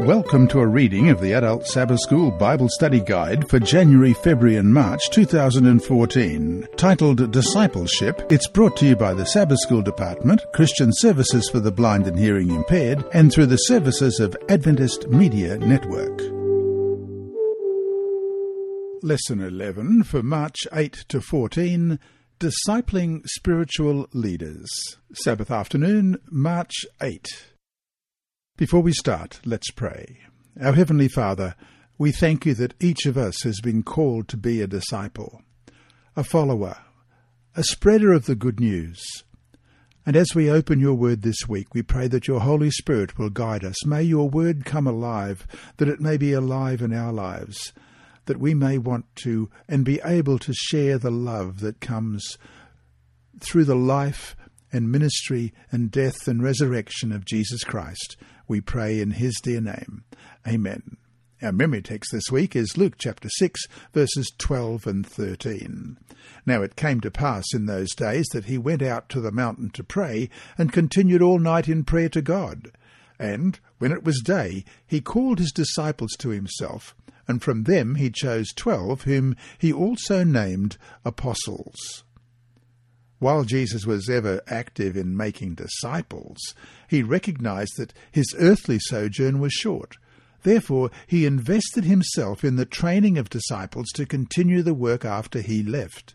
Welcome to a reading of the Adult Sabbath School Bible Study Guide for January, February, and March 2014. Titled Discipleship, it's brought to you by the Sabbath School Department, Christian Services for the Blind and Hearing Impaired, and through the services of Adventist Media Network. Lesson 11 for March 8 to 14 Discipling Spiritual Leaders. Sabbath afternoon, March 8. Before we start, let's pray. Our Heavenly Father, we thank you that each of us has been called to be a disciple, a follower, a spreader of the good news. And as we open your word this week, we pray that your Holy Spirit will guide us. May your word come alive, that it may be alive in our lives, that we may want to and be able to share the love that comes through the life and ministry and death and resurrection of Jesus Christ. We pray in his dear name. Amen. Our memory text this week is Luke chapter 6, verses 12 and 13. Now it came to pass in those days that he went out to the mountain to pray, and continued all night in prayer to God. And when it was day, he called his disciples to himself, and from them he chose twelve, whom he also named apostles. While Jesus was ever active in making disciples, he recognized that his earthly sojourn was short. Therefore, he invested himself in the training of disciples to continue the work after he left.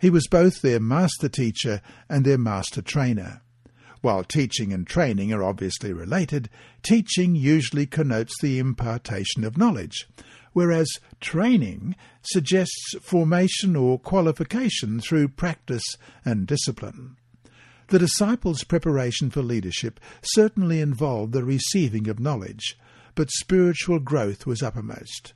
He was both their master teacher and their master trainer. While teaching and training are obviously related, teaching usually connotes the impartation of knowledge, whereas training suggests formation or qualification through practice and discipline. The disciples' preparation for leadership certainly involved the receiving of knowledge, but spiritual growth was uppermost.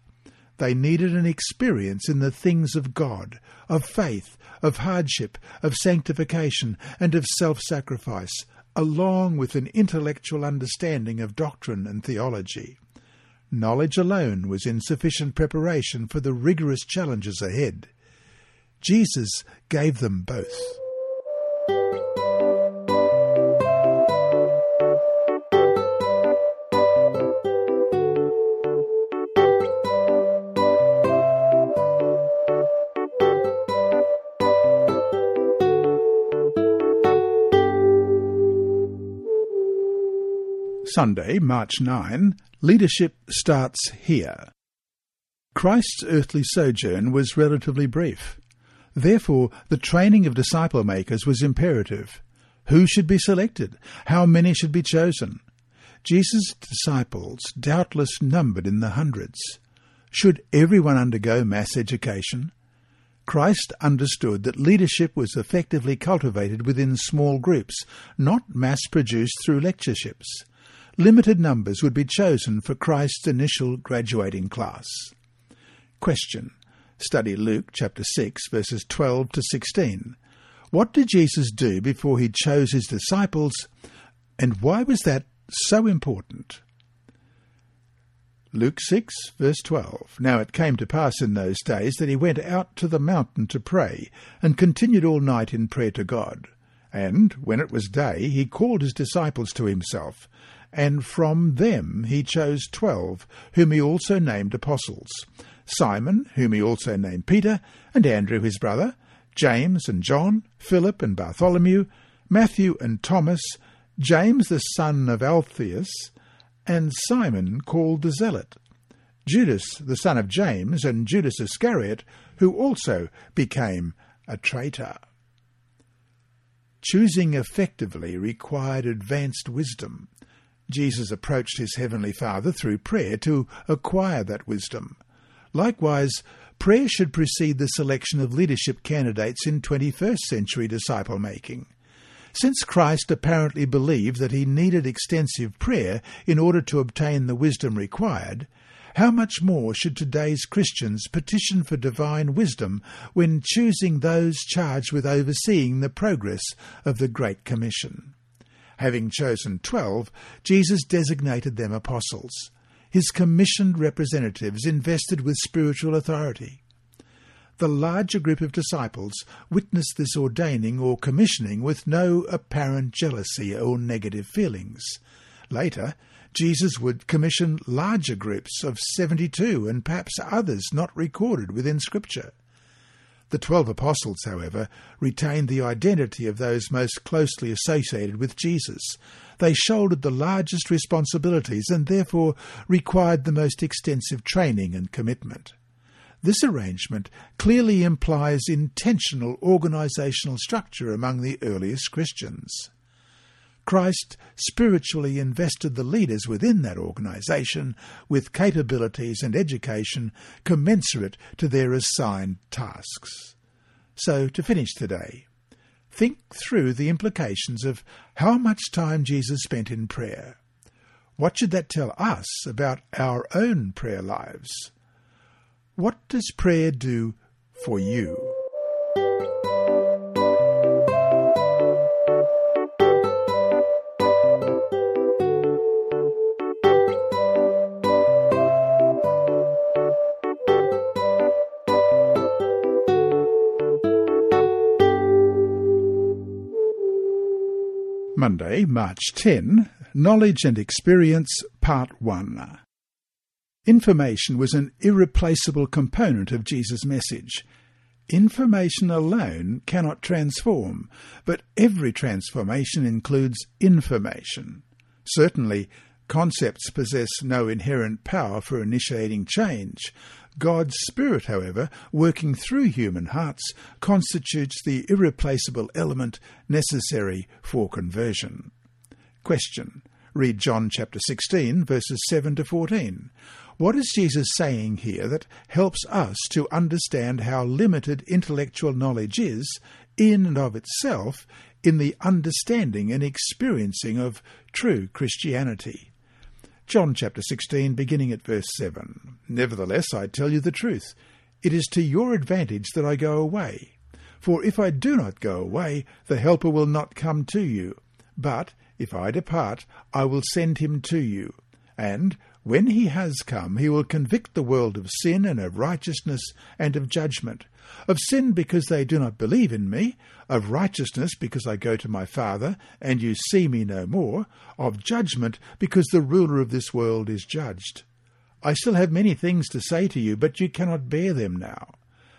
They needed an experience in the things of God, of faith, of hardship, of sanctification, and of self sacrifice, along with an intellectual understanding of doctrine and theology. Knowledge alone was insufficient preparation for the rigorous challenges ahead. Jesus gave them both. Sunday, March 9, leadership starts here. Christ's earthly sojourn was relatively brief. Therefore, the training of disciple makers was imperative. Who should be selected? How many should be chosen? Jesus' disciples doubtless numbered in the hundreds. Should everyone undergo mass education? Christ understood that leadership was effectively cultivated within small groups, not mass produced through lectureships limited numbers would be chosen for Christ's initial graduating class. Question. Study Luke chapter 6 verses 12 to 16. What did Jesus do before he chose his disciples and why was that so important? Luke 6, verse 12. Now it came to pass in those days that he went out to the mountain to pray, and continued all night in prayer to God. And when it was day, he called his disciples to himself, and from them he chose twelve, whom he also named apostles Simon, whom he also named Peter, and Andrew his brother, James and John, Philip and Bartholomew, Matthew and Thomas, James the son of Alphaeus, and Simon called the Zealot, Judas the son of James, and Judas Iscariot, who also became a traitor. Choosing effectively required advanced wisdom. Jesus approached his heavenly Father through prayer to acquire that wisdom. Likewise, prayer should precede the selection of leadership candidates in 21st century disciple making. Since Christ apparently believed that he needed extensive prayer in order to obtain the wisdom required, how much more should today's Christians petition for divine wisdom when choosing those charged with overseeing the progress of the Great Commission? Having chosen twelve, Jesus designated them apostles, his commissioned representatives invested with spiritual authority. The larger group of disciples witnessed this ordaining or commissioning with no apparent jealousy or negative feelings. Later, Jesus would commission larger groups of 72 and perhaps others not recorded within Scripture. The twelve apostles, however, retained the identity of those most closely associated with Jesus. They shouldered the largest responsibilities and therefore required the most extensive training and commitment. This arrangement clearly implies intentional organizational structure among the earliest Christians. Christ spiritually invested the leaders within that organization with capabilities and education commensurate to their assigned tasks. So, to finish today, think through the implications of how much time Jesus spent in prayer. What should that tell us about our own prayer lives? What does prayer do for you? Monday, March 10, Knowledge and Experience, Part 1. Information was an irreplaceable component of Jesus' message. Information alone cannot transform, but every transformation includes information. Certainly, concepts possess no inherent power for initiating change, God's Spirit, however, working through human hearts, constitutes the irreplaceable element necessary for conversion. Question. Read John chapter 16, verses 7 to 14. What is Jesus saying here that helps us to understand how limited intellectual knowledge is, in and of itself, in the understanding and experiencing of true Christianity? John chapter 16, beginning at verse 7. Nevertheless, I tell you the truth. It is to your advantage that I go away. For if I do not go away, the Helper will not come to you. But if I depart, I will send him to you. And when he has come, he will convict the world of sin and of righteousness and of judgment of sin because they do not believe in me, of righteousness because I go to my Father, and you see me no more, of judgment because the ruler of this world is judged. I still have many things to say to you, but you cannot bear them now.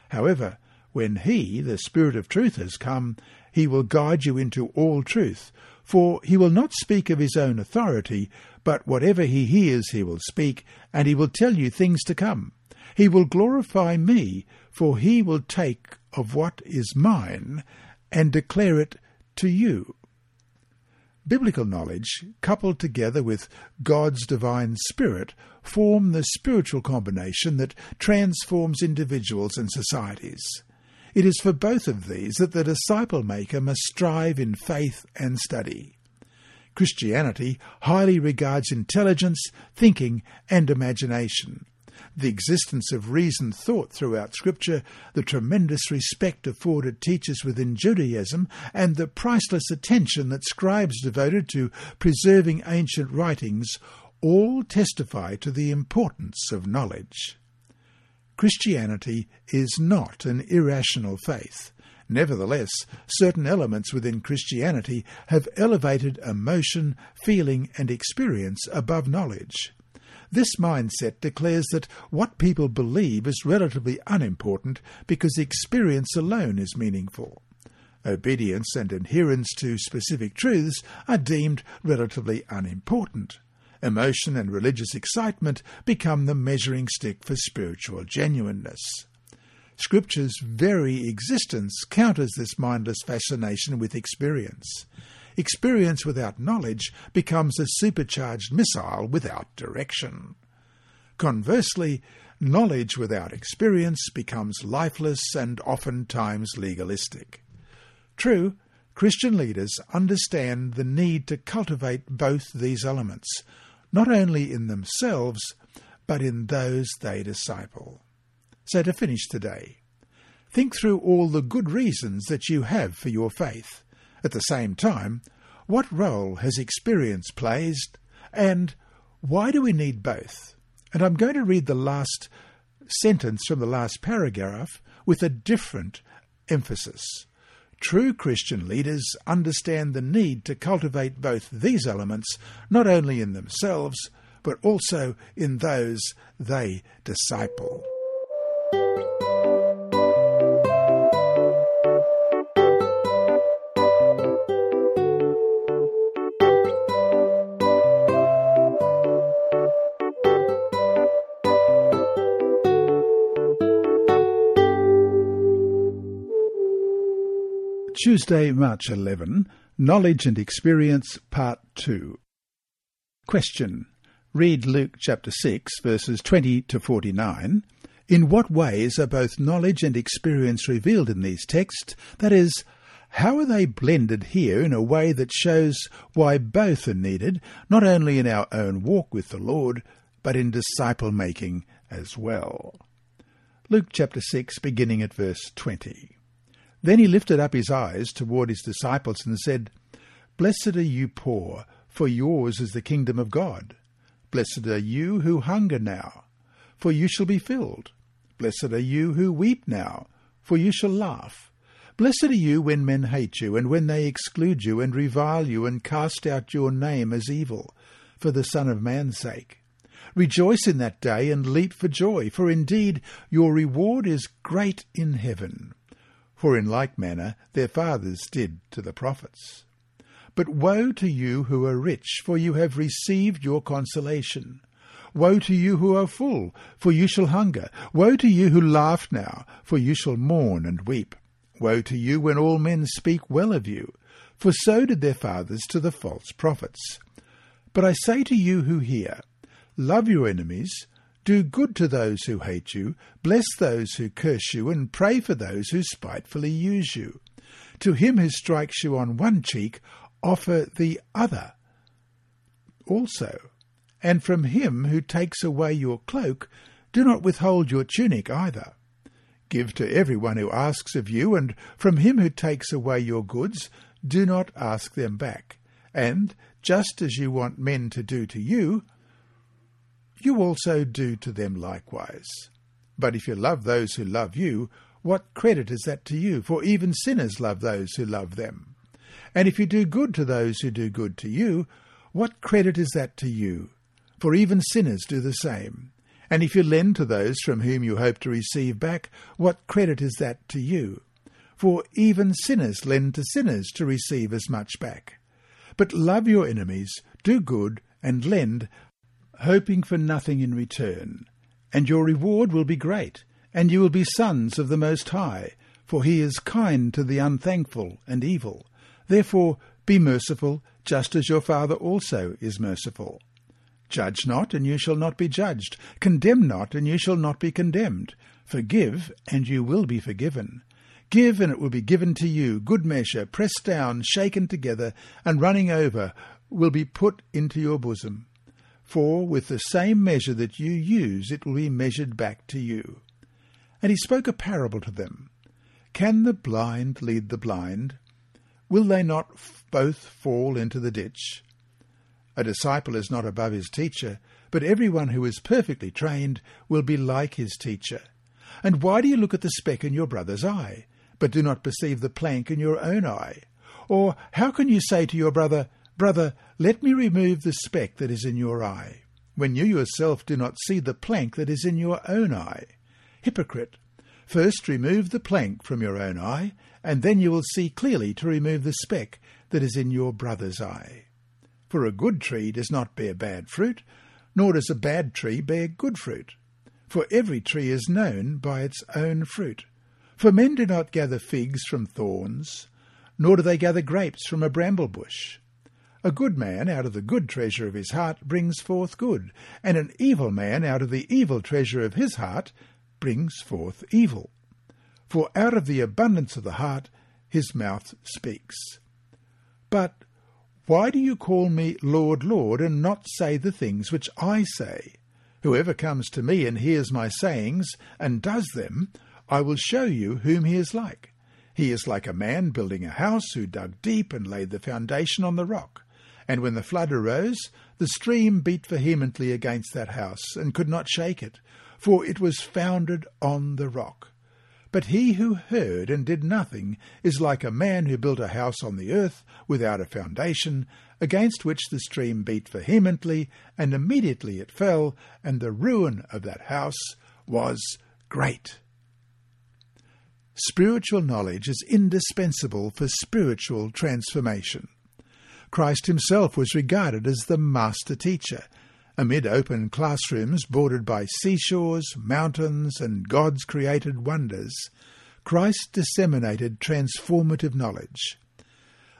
However, when he, the Spirit of truth, has come, he will guide you into all truth, for he will not speak of his own authority, but whatever he hears he will speak, and he will tell you things to come. He will glorify me, for he will take of what is mine and declare it to you. Biblical knowledge, coupled together with God's divine spirit, form the spiritual combination that transforms individuals and societies. It is for both of these that the disciple maker must strive in faith and study. Christianity highly regards intelligence, thinking, and imagination the existence of reasoned thought throughout Scripture, the tremendous respect afforded teachers within Judaism, and the priceless attention that scribes devoted to preserving ancient writings all testify to the importance of knowledge. Christianity is not an irrational faith. Nevertheless, certain elements within Christianity have elevated emotion, feeling, and experience above knowledge. This mindset declares that what people believe is relatively unimportant because experience alone is meaningful. Obedience and adherence to specific truths are deemed relatively unimportant. Emotion and religious excitement become the measuring stick for spiritual genuineness. Scripture's very existence counters this mindless fascination with experience. Experience without knowledge becomes a supercharged missile without direction. Conversely, knowledge without experience becomes lifeless and oftentimes legalistic. True, Christian leaders understand the need to cultivate both these elements, not only in themselves, but in those they disciple. So to finish today, think through all the good reasons that you have for your faith. At the same time, what role has experience played, and why do we need both? And I'm going to read the last sentence from the last paragraph with a different emphasis. True Christian leaders understand the need to cultivate both these elements not only in themselves, but also in those they disciple. Tuesday, March 11, Knowledge and Experience, Part 2. Question. Read Luke chapter 6, verses 20 to 49. In what ways are both knowledge and experience revealed in these texts? That is, how are they blended here in a way that shows why both are needed, not only in our own walk with the Lord, but in disciple making as well? Luke chapter 6, beginning at verse 20. Then he lifted up his eyes toward his disciples and said, Blessed are you poor, for yours is the kingdom of God. Blessed are you who hunger now, for you shall be filled. Blessed are you who weep now, for you shall laugh. Blessed are you when men hate you, and when they exclude you, and revile you, and cast out your name as evil, for the Son of Man's sake. Rejoice in that day, and leap for joy, for indeed your reward is great in heaven for in like manner their fathers did to the prophets. But woe to you who are rich, for you have received your consolation. Woe to you who are full, for you shall hunger. Woe to you who laugh now, for you shall mourn and weep. Woe to you when all men speak well of you, for so did their fathers to the false prophets. But I say to you who hear, Love your enemies, do good to those who hate you, bless those who curse you, and pray for those who spitefully use you. To him who strikes you on one cheek, offer the other also. And from him who takes away your cloak, do not withhold your tunic either. Give to every one who asks of you, and from him who takes away your goods, do not ask them back. And, just as you want men to do to you, you also do to them likewise. But if you love those who love you, what credit is that to you? For even sinners love those who love them. And if you do good to those who do good to you, what credit is that to you? For even sinners do the same. And if you lend to those from whom you hope to receive back, what credit is that to you? For even sinners lend to sinners to receive as much back. But love your enemies, do good, and lend, hoping for nothing in return. And your reward will be great, and you will be sons of the Most High, for he is kind to the unthankful and evil. Therefore be merciful, just as your Father also is merciful. Judge not, and you shall not be judged. Condemn not, and you shall not be condemned. Forgive, and you will be forgiven. Give, and it will be given to you. Good measure, pressed down, shaken together, and running over, will be put into your bosom. For with the same measure that you use, it will be measured back to you. And he spoke a parable to them. Can the blind lead the blind? Will they not both fall into the ditch? A disciple is not above his teacher, but everyone who is perfectly trained will be like his teacher. And why do you look at the speck in your brother's eye, but do not perceive the plank in your own eye? Or how can you say to your brother, Brother, let me remove the speck that is in your eye, when you yourself do not see the plank that is in your own eye. Hypocrite, first remove the plank from your own eye, and then you will see clearly to remove the speck that is in your brother's eye. For a good tree does not bear bad fruit, nor does a bad tree bear good fruit. For every tree is known by its own fruit. For men do not gather figs from thorns, nor do they gather grapes from a bramble bush. A good man out of the good treasure of his heart brings forth good, and an evil man out of the evil treasure of his heart brings forth evil. For out of the abundance of the heart his mouth speaks. But why do you call me Lord, Lord, and not say the things which I say? Whoever comes to me and hears my sayings, and does them, I will show you whom he is like. He is like a man building a house who dug deep and laid the foundation on the rock. And when the flood arose, the stream beat vehemently against that house, and could not shake it, for it was founded on the rock. But he who heard and did nothing is like a man who built a house on the earth without a foundation, against which the stream beat vehemently, and immediately it fell, and the ruin of that house was great. Spiritual knowledge is indispensable for spiritual transformation. Christ himself was regarded as the master teacher, amid open classrooms bordered by seashores, mountains, and God's created wonders, Christ disseminated transformative knowledge.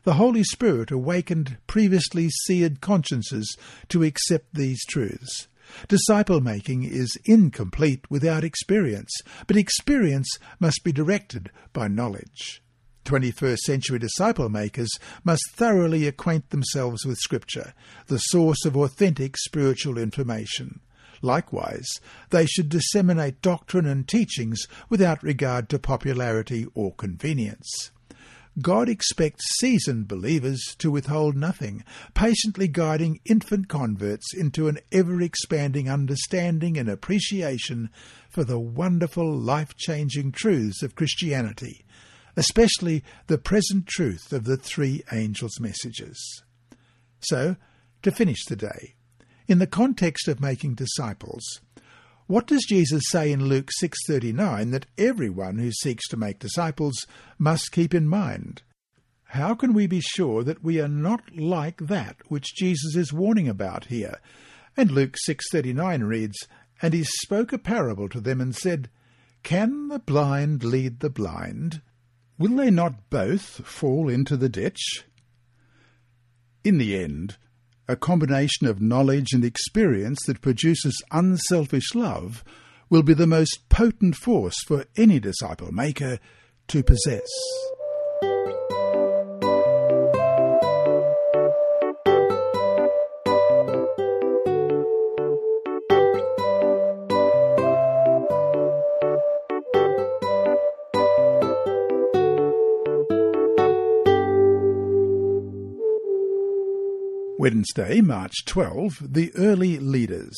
The Holy Spirit awakened previously seared consciences to accept these truths. Disciple making is incomplete without experience, but experience must be directed by knowledge. 21st century disciple makers must thoroughly acquaint themselves with Scripture, the source of authentic spiritual information. Likewise, they should disseminate doctrine and teachings without regard to popularity or convenience. God expects seasoned believers to withhold nothing, patiently guiding infant converts into an ever expanding understanding and appreciation for the wonderful life changing truths of Christianity especially the present truth of the three angels' messages. So, to finish the day, in the context of making disciples, what does Jesus say in Luke 6:39 that everyone who seeks to make disciples must keep in mind? How can we be sure that we are not like that which Jesus is warning about here? And Luke 6:39 reads, "And he spoke a parable to them and said, Can the blind lead the blind? Will they not both fall into the ditch? In the end, a combination of knowledge and experience that produces unselfish love will be the most potent force for any disciple maker to possess. Wednesday, March 12, the early leaders.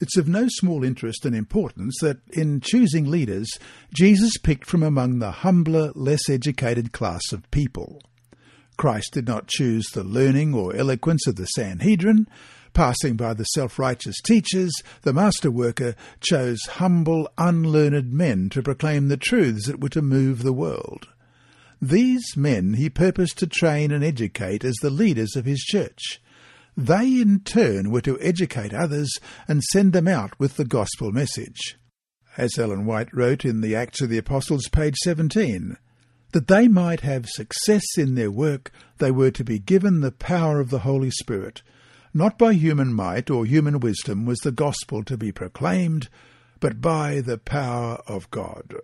It's of no small interest and importance that in choosing leaders, Jesus picked from among the humbler, less educated class of people. Christ did not choose the learning or eloquence of the Sanhedrin. Passing by the self righteous teachers, the master worker chose humble, unlearned men to proclaim the truths that were to move the world. These men he purposed to train and educate as the leaders of his church. They in turn were to educate others and send them out with the gospel message. As Ellen White wrote in the Acts of the Apostles, page 17, that they might have success in their work, they were to be given the power of the Holy Spirit. Not by human might or human wisdom was the gospel to be proclaimed, but by the power of God.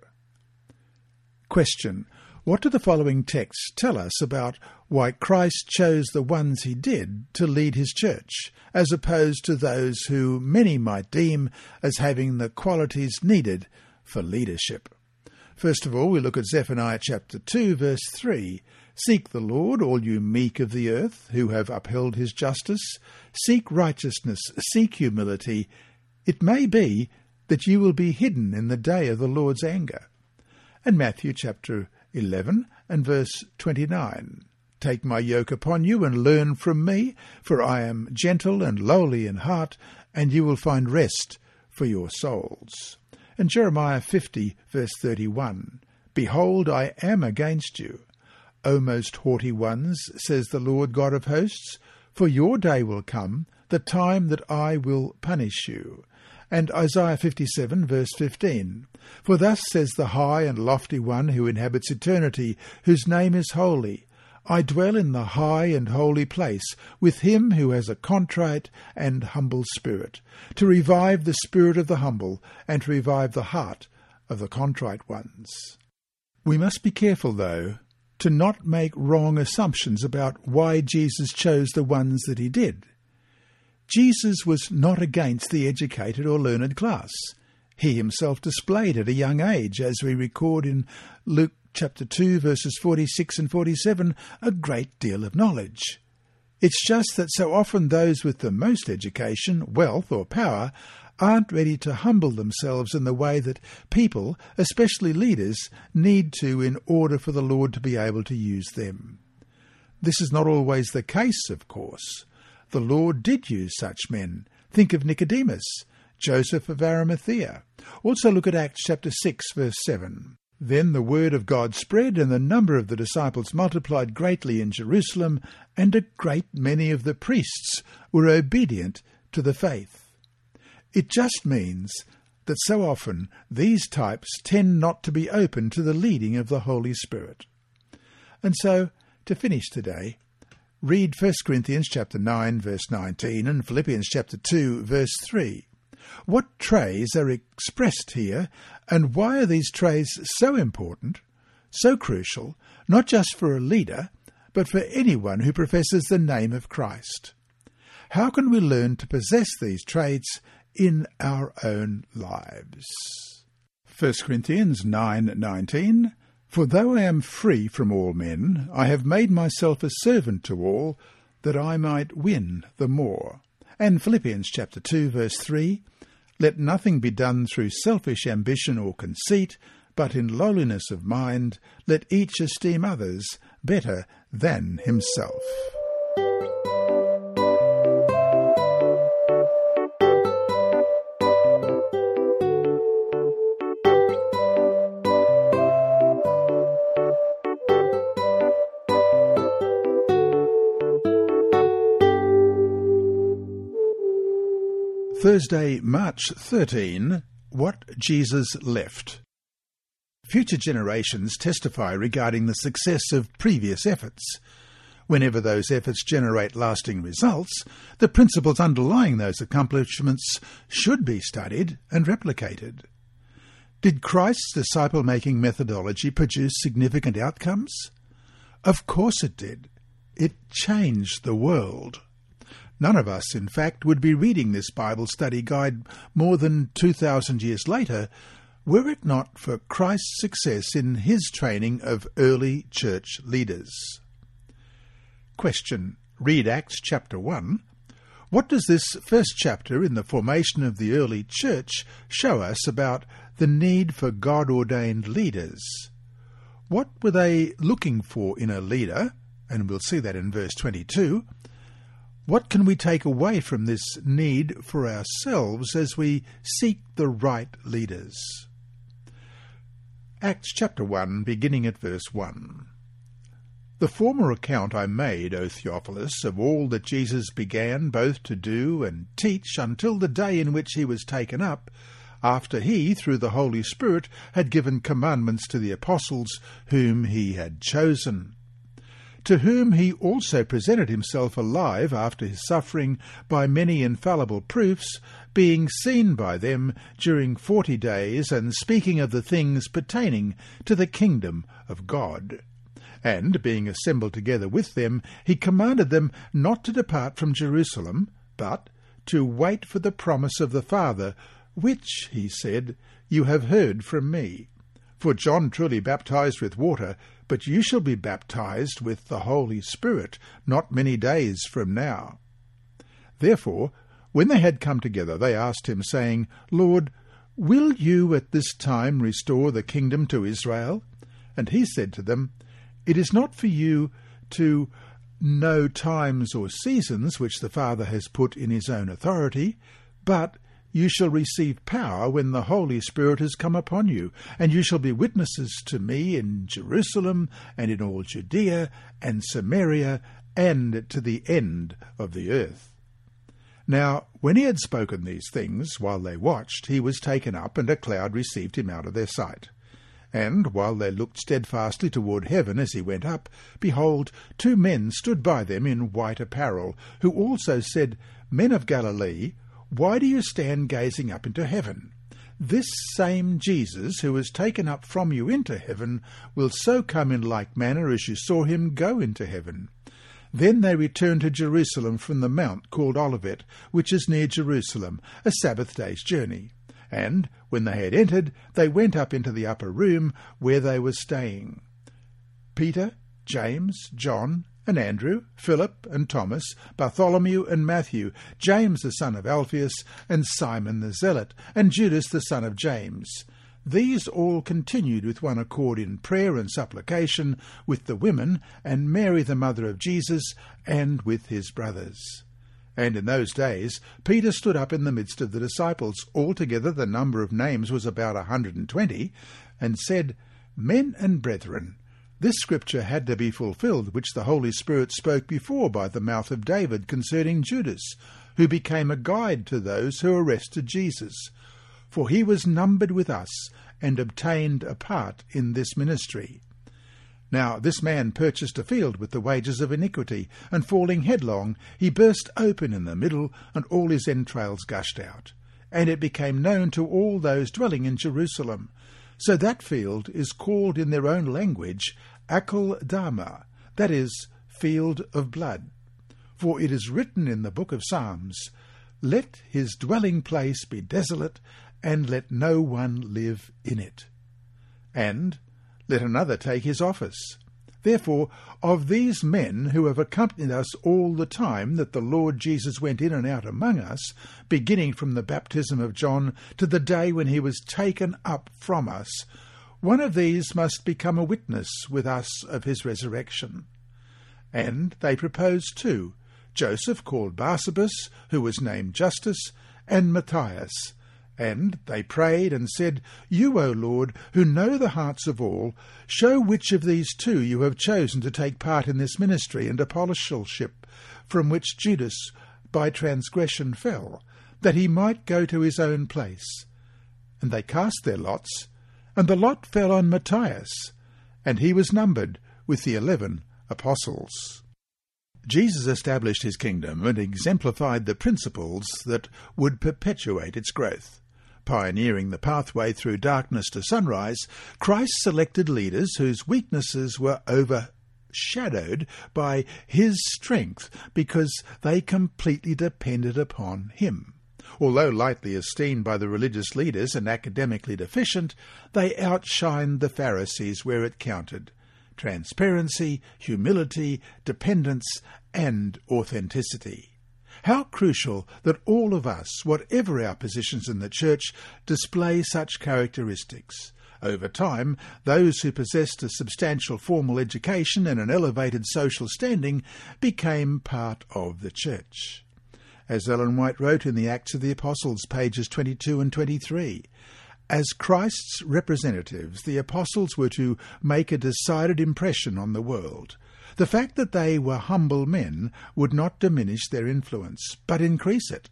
Question. What do the following texts tell us about why Christ chose the ones he did to lead his church, as opposed to those who many might deem as having the qualities needed for leadership? First of all, we look at Zephaniah chapter 2, verse 3. Seek the Lord, all you meek of the earth, who have upheld his justice. Seek righteousness, seek humility. It may be that you will be hidden in the day of the Lord's anger. And Matthew chapter 11 and verse 29. Take my yoke upon you and learn from me, for I am gentle and lowly in heart, and you will find rest for your souls. And Jeremiah 50 verse 31. Behold, I am against you, O most haughty ones, says the Lord God of hosts, for your day will come, the time that I will punish you and Isaiah 57 verse 15. For thus says the high and lofty one who inhabits eternity, whose name is holy. I dwell in the high and holy place with him who has a contrite and humble spirit, to revive the spirit of the humble and to revive the heart of the contrite ones. We must be careful, though, to not make wrong assumptions about why Jesus chose the ones that he did. Jesus was not against the educated or learned class. He himself displayed at a young age, as we record in Luke chapter 2, verses 46 and 47, a great deal of knowledge. It's just that so often those with the most education, wealth, or power aren't ready to humble themselves in the way that people, especially leaders, need to in order for the Lord to be able to use them. This is not always the case, of course. The Lord did use such men. Think of Nicodemus, Joseph of Arimathea. Also look at Acts chapter 6 verse 7. Then the word of God spread, and the number of the disciples multiplied greatly in Jerusalem, and a great many of the priests were obedient to the faith. It just means that so often these types tend not to be open to the leading of the Holy Spirit. And so, to finish today, read 1 Corinthians chapter 9 verse 19 and Philippians chapter 2 verse 3. What traits are expressed here, and why are these traits so important, so crucial, not just for a leader, but for anyone who professes the name of Christ? How can we learn to possess these traits in our own lives? 1 Corinthians 9:19 For though I am free from all men, I have made myself a servant to all, that I might win the more. And Philippians chapter 2 verse 3 Let nothing be done through selfish ambition or conceit, but in lowliness of mind let each esteem others better than himself. Thursday, March 13 What Jesus Left. Future generations testify regarding the success of previous efforts. Whenever those efforts generate lasting results, the principles underlying those accomplishments should be studied and replicated. Did Christ's disciple making methodology produce significant outcomes? Of course it did. It changed the world. None of us, in fact, would be reading this Bible study guide more than 2,000 years later were it not for Christ's success in his training of early church leaders. Question. Read Acts chapter 1. What does this first chapter in the formation of the early church show us about the need for God ordained leaders? What were they looking for in a leader? And we'll see that in verse 22. What can we take away from this need for ourselves as we seek the right leaders? Acts chapter 1, beginning at verse 1. The former account I made, O Theophilus, of all that Jesus began both to do and teach until the day in which he was taken up, after he, through the Holy Spirit, had given commandments to the apostles whom he had chosen to whom he also presented himself alive after his suffering by many infallible proofs, being seen by them during forty days, and speaking of the things pertaining to the kingdom of God. And, being assembled together with them, he commanded them not to depart from Jerusalem, but to wait for the promise of the Father, which, he said, you have heard from me. For John truly baptized with water, but you shall be baptized with the Holy Spirit not many days from now. Therefore, when they had come together, they asked him, saying, Lord, will you at this time restore the kingdom to Israel? And he said to them, It is not for you to know times or seasons which the Father has put in his own authority, but you shall receive power when the Holy Spirit has come upon you, and you shall be witnesses to me in Jerusalem and in all Judea and Samaria and to the end of the earth. Now, when he had spoken these things, while they watched, he was taken up, and a cloud received him out of their sight. And while they looked steadfastly toward heaven as he went up, behold, two men stood by them in white apparel, who also said, Men of Galilee, why do you stand gazing up into heaven? This same Jesus who was taken up from you into heaven will so come in like manner as you saw him go into heaven. Then they returned to Jerusalem from the mount called Olivet, which is near Jerusalem, a Sabbath day's journey. And when they had entered, they went up into the upper room where they were staying. Peter, James, John, and Andrew, Philip and Thomas, Bartholomew and Matthew, James the son of Alphaeus, and Simon the Zealot, and Judas the son of James. These all continued with one accord in prayer and supplication with the women, and Mary the mother of Jesus, and with his brothers. And in those days Peter stood up in the midst of the disciples, altogether the number of names was about a hundred and twenty, and said, Men and brethren, this scripture had to be fulfilled, which the Holy Spirit spoke before by the mouth of David concerning Judas, who became a guide to those who arrested Jesus. For he was numbered with us, and obtained a part in this ministry. Now this man purchased a field with the wages of iniquity, and falling headlong, he burst open in the middle, and all his entrails gushed out. And it became known to all those dwelling in Jerusalem. So that field is called in their own language Akeldama, that is, field of blood. For it is written in the book of Psalms, Let his dwelling place be desolate, and let no one live in it. And let another take his office. Therefore, of these men who have accompanied us all the time that the Lord Jesus went in and out among us, beginning from the baptism of John to the day when he was taken up from us, one of these must become a witness with us of his resurrection. And they proposed two Joseph called Barsabas, who was named Justus, and Matthias and they prayed and said, You, O Lord, who know the hearts of all, show which of these two you have chosen to take part in this ministry and apostleship, from which Judas by transgression fell, that he might go to his own place. And they cast their lots, and the lot fell on Matthias, and he was numbered with the eleven apostles. Jesus established his kingdom and exemplified the principles that would perpetuate its growth. Pioneering the pathway through darkness to sunrise, Christ selected leaders whose weaknesses were overshadowed by his strength because they completely depended upon him. Although lightly esteemed by the religious leaders and academically deficient, they outshined the Pharisees where it counted transparency, humility, dependence, and authenticity. How crucial that all of us, whatever our positions in the Church, display such characteristics. Over time, those who possessed a substantial formal education and an elevated social standing became part of the Church. As Ellen White wrote in the Acts of the Apostles, pages 22 and 23, as Christ's representatives, the apostles were to make a decided impression on the world. The fact that they were humble men would not diminish their influence, but increase it.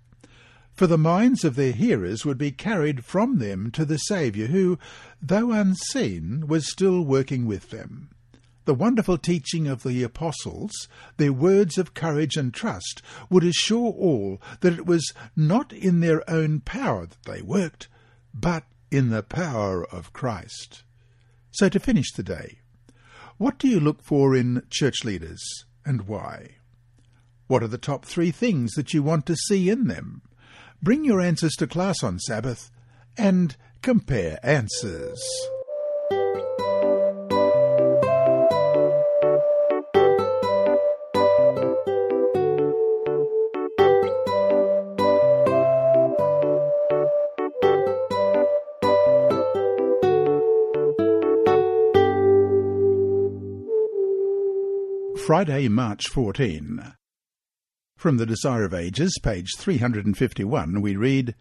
For the minds of their hearers would be carried from them to the Saviour, who, though unseen, was still working with them. The wonderful teaching of the apostles, their words of courage and trust, would assure all that it was not in their own power that they worked, but in the power of Christ. So to finish the day, what do you look for in church leaders and why? What are the top three things that you want to see in them? Bring your answers to class on Sabbath and compare answers. Friday, March 14. From the Desire of Ages, page 351, we read,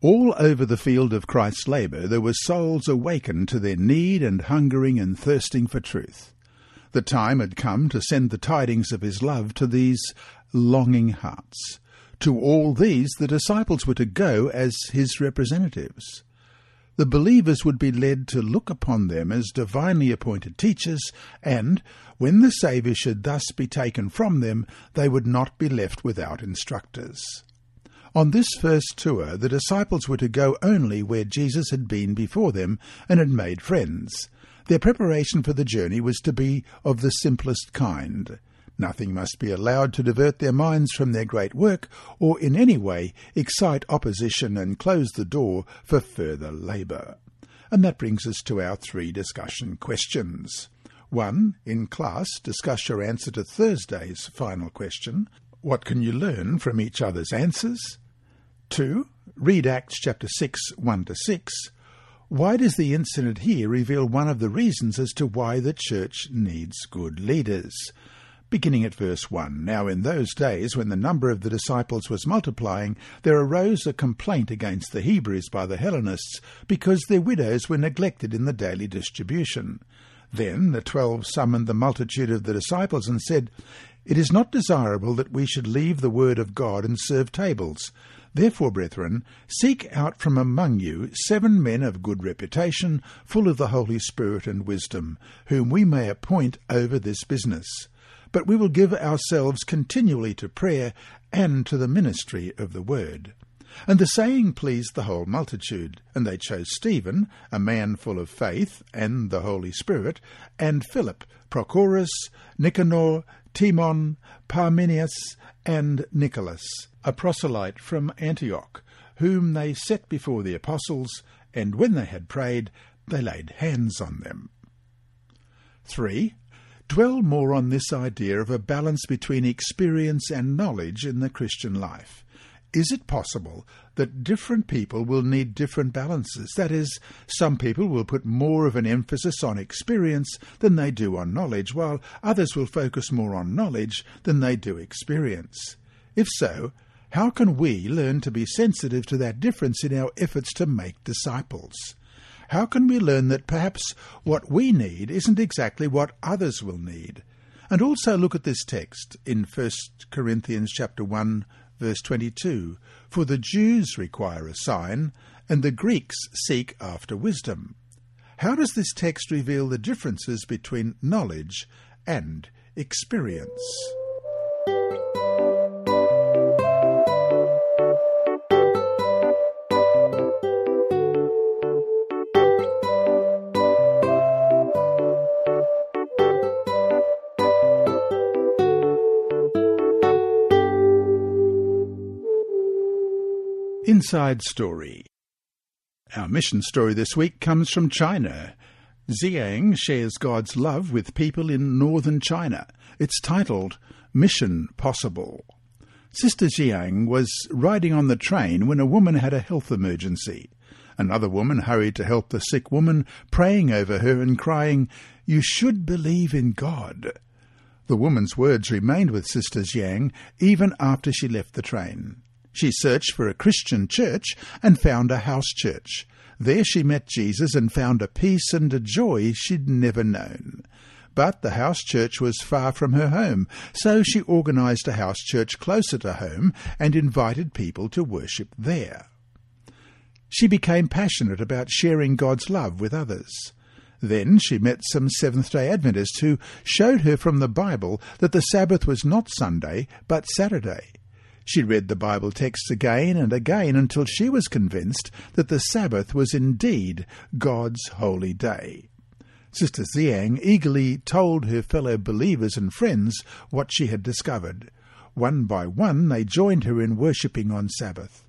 All over the field of Christ's labour there were souls awakened to their need and hungering and thirsting for truth. The time had come to send the tidings of his love to these longing hearts. To all these the disciples were to go as his representatives the believers would be led to look upon them as divinely appointed teachers, and, when the Saviour should thus be taken from them, they would not be left without instructors. On this first tour, the disciples were to go only where Jesus had been before them and had made friends. Their preparation for the journey was to be of the simplest kind. Nothing must be allowed to divert their minds from their great work, or in any way excite opposition and close the door for further labour. And that brings us to our three discussion questions. 1. In class, discuss your answer to Thursday's final question. What can you learn from each other's answers? 2. Read Acts chapter 6, 1 to 6. Why does the incident here reveal one of the reasons as to why the church needs good leaders? Beginning at verse 1 Now in those days, when the number of the disciples was multiplying, there arose a complaint against the Hebrews by the Hellenists, because their widows were neglected in the daily distribution. Then the twelve summoned the multitude of the disciples and said, It is not desirable that we should leave the word of God and serve tables. Therefore, brethren, seek out from among you seven men of good reputation, full of the Holy Spirit and wisdom, whom we may appoint over this business. But we will give ourselves continually to prayer and to the ministry of the word. And the saying pleased the whole multitude, and they chose Stephen, a man full of faith and the Holy Spirit, and Philip, Prochorus, Nicanor, Timon, Parmenas, and Nicholas, a proselyte from Antioch, whom they set before the apostles, and when they had prayed, they laid hands on them. 3. Dwell more on this idea of a balance between experience and knowledge in the Christian life. Is it possible that different people will need different balances? That is, some people will put more of an emphasis on experience than they do on knowledge, while others will focus more on knowledge than they do experience. If so, how can we learn to be sensitive to that difference in our efforts to make disciples? How can we learn that perhaps what we need isn't exactly what others will need? And also look at this text in 1 Corinthians chapter 1 verse 22 For the Jews require a sign, and the Greeks seek after wisdom. How does this text reveal the differences between knowledge and experience? Inside Story. Our mission story this week comes from China. Xiang shares God's love with people in northern China. It's titled Mission Possible. Sister Xiang was riding on the train when a woman had a health emergency. Another woman hurried to help the sick woman, praying over her and crying, You should believe in God. The woman's words remained with Sister Xiang even after she left the train. She searched for a Christian church and found a house church. There she met Jesus and found a peace and a joy she'd never known. But the house church was far from her home, so she organized a house church closer to home and invited people to worship there. She became passionate about sharing God's love with others. Then she met some Seventh day Adventists who showed her from the Bible that the Sabbath was not Sunday, but Saturday. She read the Bible texts again and again until she was convinced that the Sabbath was indeed God's holy day. Sister Xiang eagerly told her fellow believers and friends what she had discovered. One by one they joined her in worshipping on Sabbath.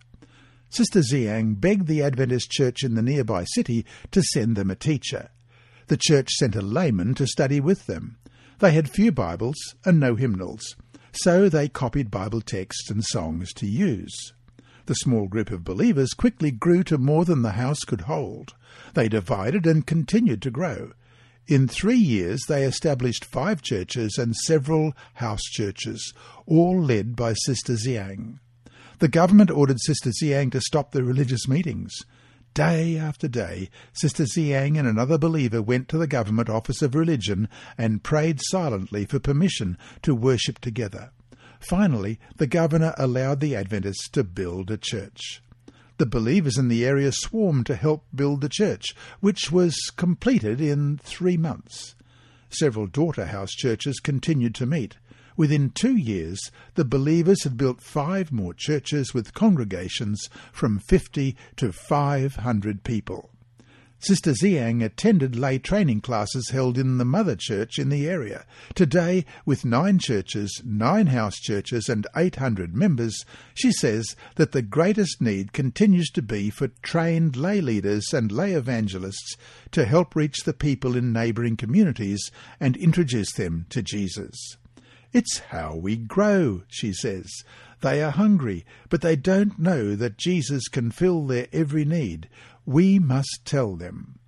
Sister Xiang begged the Adventist church in the nearby city to send them a teacher. The church sent a layman to study with them. They had few Bibles and no hymnals so they copied Bible texts and songs to use. The small group of believers quickly grew to more than the house could hold. They divided and continued to grow. In three years, they established five churches and several house churches, all led by Sister Xiang. The government ordered Sister Xiang to stop the religious meetings. Day after day, Sister Xiang and another believer went to the government office of religion and prayed silently for permission to worship together. Finally, the governor allowed the Adventists to build a church. The believers in the area swarmed to help build the church, which was completed in three months. Several daughter house churches continued to meet. Within two years, the believers had built five more churches with congregations from 50 to 500 people. Sister Xiang attended lay training classes held in the mother church in the area. Today, with nine churches, nine house churches, and 800 members, she says that the greatest need continues to be for trained lay leaders and lay evangelists to help reach the people in neighbouring communities and introduce them to Jesus. It's how we grow, she says. They are hungry, but they don't know that Jesus can fill their every need. We must tell them.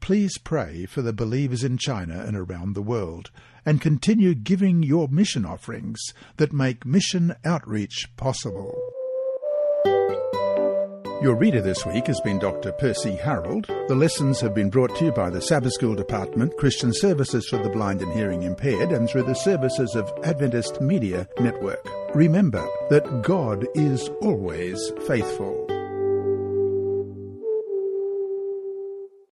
Please pray for the believers in China and around the world, and continue giving your mission offerings that make mission outreach possible. Your reader this week has been Dr. Percy Harold. The lessons have been brought to you by the Sabbath School Department, Christian Services for the Blind and Hearing Impaired, and through the services of Adventist Media Network. Remember that God is always faithful.